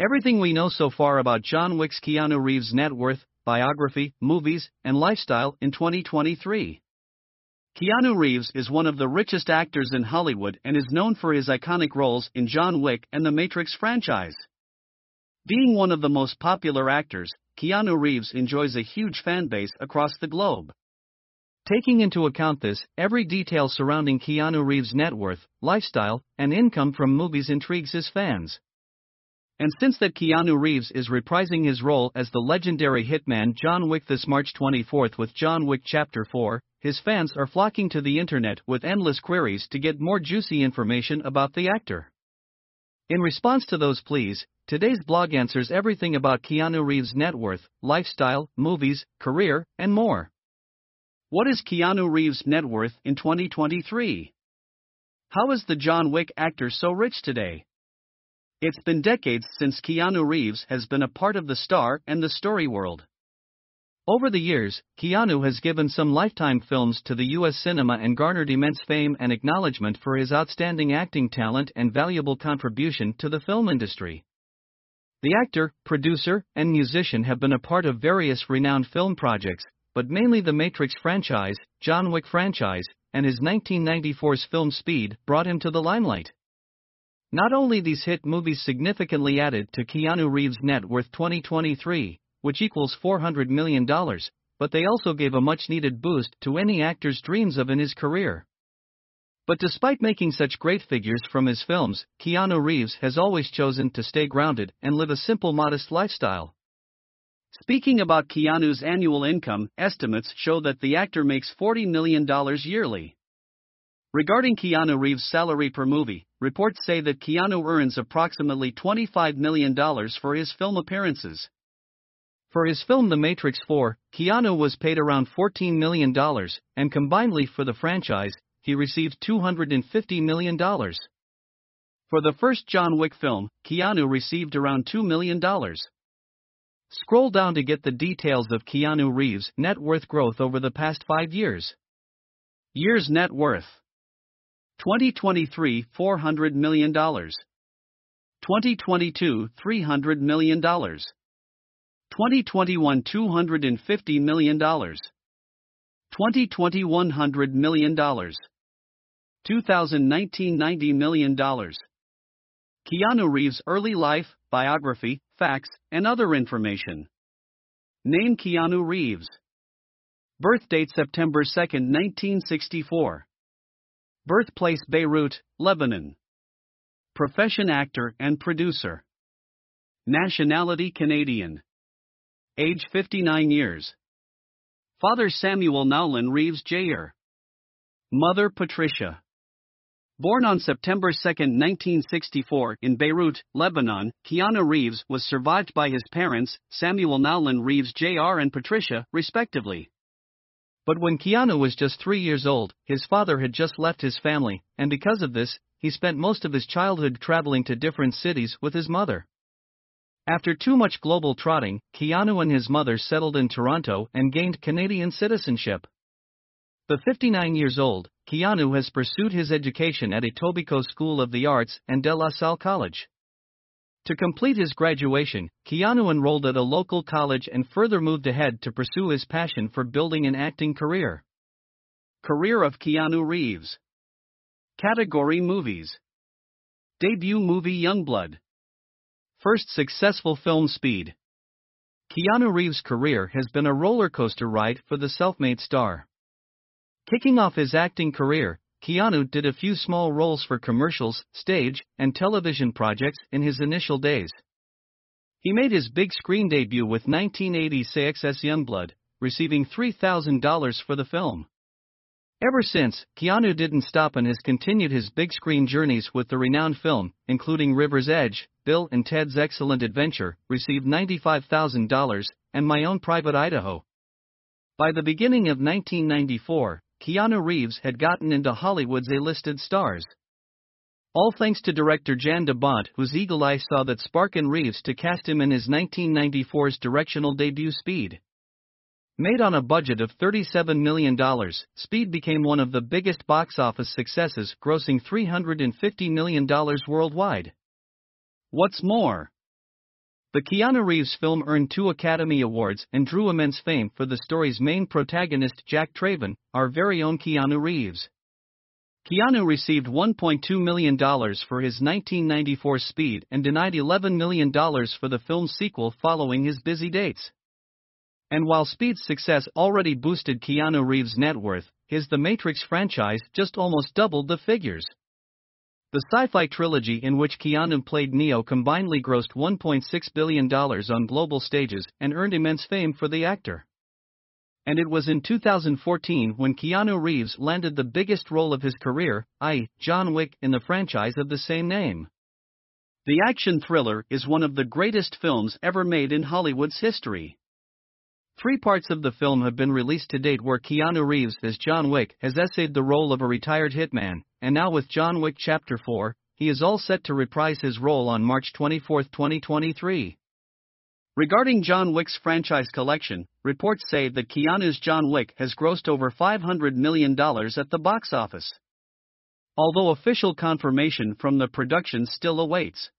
Everything we know so far about John Wick's Keanu Reeves' net worth, biography, movies, and lifestyle in 2023. Keanu Reeves is one of the richest actors in Hollywood and is known for his iconic roles in John Wick and the Matrix franchise. Being one of the most popular actors, Keanu Reeves enjoys a huge fan base across the globe. Taking into account this, every detail surrounding Keanu Reeves' net worth, lifestyle, and income from movies intrigues his fans. And since that Keanu Reeves is reprising his role as the legendary hitman John Wick this March 24 with John Wick Chapter 4, his fans are flocking to the internet with endless queries to get more juicy information about the actor. In response to those pleas, today's blog answers everything about Keanu Reeves' net worth, lifestyle, movies, career, and more. What is Keanu Reeves' net worth in 2023? How is the John Wick actor so rich today? It's been decades since Keanu Reeves has been a part of the star and the story world. Over the years, Keanu has given some lifetime films to the U.S. cinema and garnered immense fame and acknowledgement for his outstanding acting talent and valuable contribution to the film industry. The actor, producer, and musician have been a part of various renowned film projects, but mainly the Matrix franchise, John Wick franchise, and his 1994's film Speed brought him to the limelight. Not only these hit movies significantly added to Keanu Reeves' net worth 2023, which equals $400 million, but they also gave a much needed boost to any actor's dreams of in his career. But despite making such great figures from his films, Keanu Reeves has always chosen to stay grounded and live a simple, modest lifestyle. Speaking about Keanu's annual income, estimates show that the actor makes $40 million yearly. Regarding Keanu Reeves' salary per movie, reports say that Keanu earns approximately $25 million for his film appearances. For his film The Matrix 4, Keanu was paid around $14 million, and combinedly for the franchise, he received $250 million. For the first John Wick film, Keanu received around $2 million. Scroll down to get the details of Keanu Reeves' net worth growth over the past five years. Years net worth 2023 $400 million. 2022 $300 million. 2021 $250 million. 2020 $100 million. 2019 $90 million. Keanu Reeves' early life, biography, facts, and other information. Name Keanu Reeves. Birth date September 2, 1964. Birthplace Beirut, Lebanon. Profession actor and producer. Nationality Canadian. Age 59 years. Father Samuel Nowlin Reeves Jr. Mother Patricia. Born on September 2, 1964, in Beirut, Lebanon, Keanu Reeves was survived by his parents, Samuel Nowlin Reeves Jr. and Patricia, respectively. But when Keanu was just three years old, his father had just left his family, and because of this, he spent most of his childhood traveling to different cities with his mother. After too much global trotting, Keanu and his mother settled in Toronto and gained Canadian citizenship. The 59 years old, Keanu has pursued his education at Etobicoke School of the Arts and De La Salle College. To complete his graduation, Keanu enrolled at a local college and further moved ahead to pursue his passion for building an acting career. Career of Keanu Reeves. Category Movies. Debut movie Youngblood. First successful film Speed. Keanu Reeves' career has been a roller coaster ride for the self made star. Kicking off his acting career, Keanu did a few small roles for commercials, stage, and television projects in his initial days. He made his big screen debut with 1986's Youngblood, receiving $3,000 for the film. Ever since, Keanu didn't stop and has continued his big screen journeys with the renowned film, including River's Edge, Bill and Ted's Excellent Adventure, received $95,000, and My Own Private Idaho. By the beginning of 1994, Keanu Reeves had gotten into Hollywood's A-listed stars. All thanks to director Jan de Bont, whose eagle eye saw that spark in Reeves to cast him in his 1994's directional debut Speed. Made on a budget of $37 million, Speed became one of the biggest box office successes, grossing $350 million worldwide. What's more, The Keanu Reeves film earned two Academy Awards and drew immense fame for the story's main protagonist Jack Traven, our very own Keanu Reeves. Keanu received $1.2 million for his 1994 Speed and denied $11 million for the film's sequel following his busy dates. And while Speed's success already boosted Keanu Reeves' net worth, his The Matrix franchise just almost doubled the figures. The sci fi trilogy in which Keanu played Neo combinedly grossed $1.6 billion on global stages and earned immense fame for the actor. And it was in 2014 when Keanu Reeves landed the biggest role of his career, i.e., John Wick, in the franchise of the same name. The action thriller is one of the greatest films ever made in Hollywood's history. Three parts of the film have been released to date where Keanu Reeves as John Wick has essayed the role of a retired hitman, and now with John Wick Chapter 4, he is all set to reprise his role on March 24, 2023. Regarding John Wick's franchise collection, reports say that Keanu's John Wick has grossed over $500 million at the box office. Although official confirmation from the production still awaits.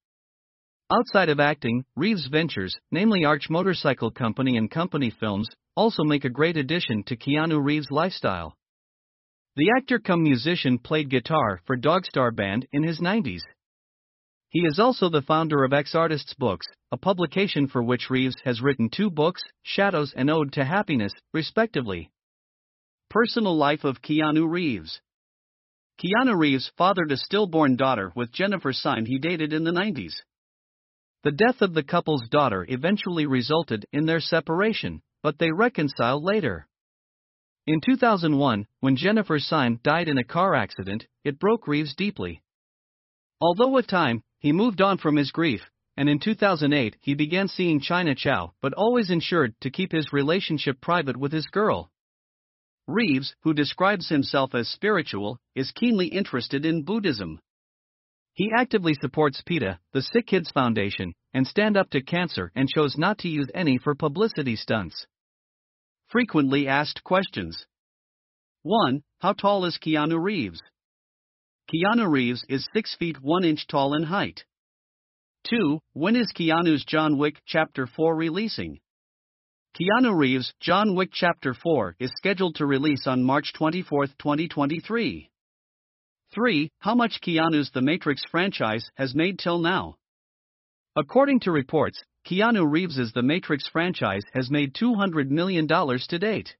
Outside of acting, Reeves Ventures, namely Arch Motorcycle Company and Company Films, also make a great addition to Keanu Reeves' lifestyle. The actor come musician played guitar for Dogstar Band in his 90s. He is also the founder of X Artists Books, a publication for which Reeves has written two books, Shadows and Ode to Happiness, respectively. Personal life of Keanu Reeves Keanu Reeves fathered a stillborn daughter with Jennifer Syme he dated in the 90s. The death of the couple's daughter eventually resulted in their separation, but they reconciled later. In 2001, when Jennifer Syme died in a car accident, it broke Reeves deeply. Although with time, he moved on from his grief, and in 2008 he began seeing China Chow, but always ensured to keep his relationship private with his girl. Reeves, who describes himself as spiritual, is keenly interested in Buddhism. He actively supports PETA, the Sick Kids Foundation, and Stand Up to Cancer and chose not to use any for publicity stunts. Frequently asked questions 1. How tall is Keanu Reeves? Keanu Reeves is 6 feet 1 inch tall in height. 2. When is Keanu's John Wick Chapter 4 releasing? Keanu Reeves' John Wick Chapter 4 is scheduled to release on March 24, 2023. 3. How much Keanu's The Matrix franchise has made till now? According to reports, Keanu Reeves' The Matrix franchise has made $200 million to date.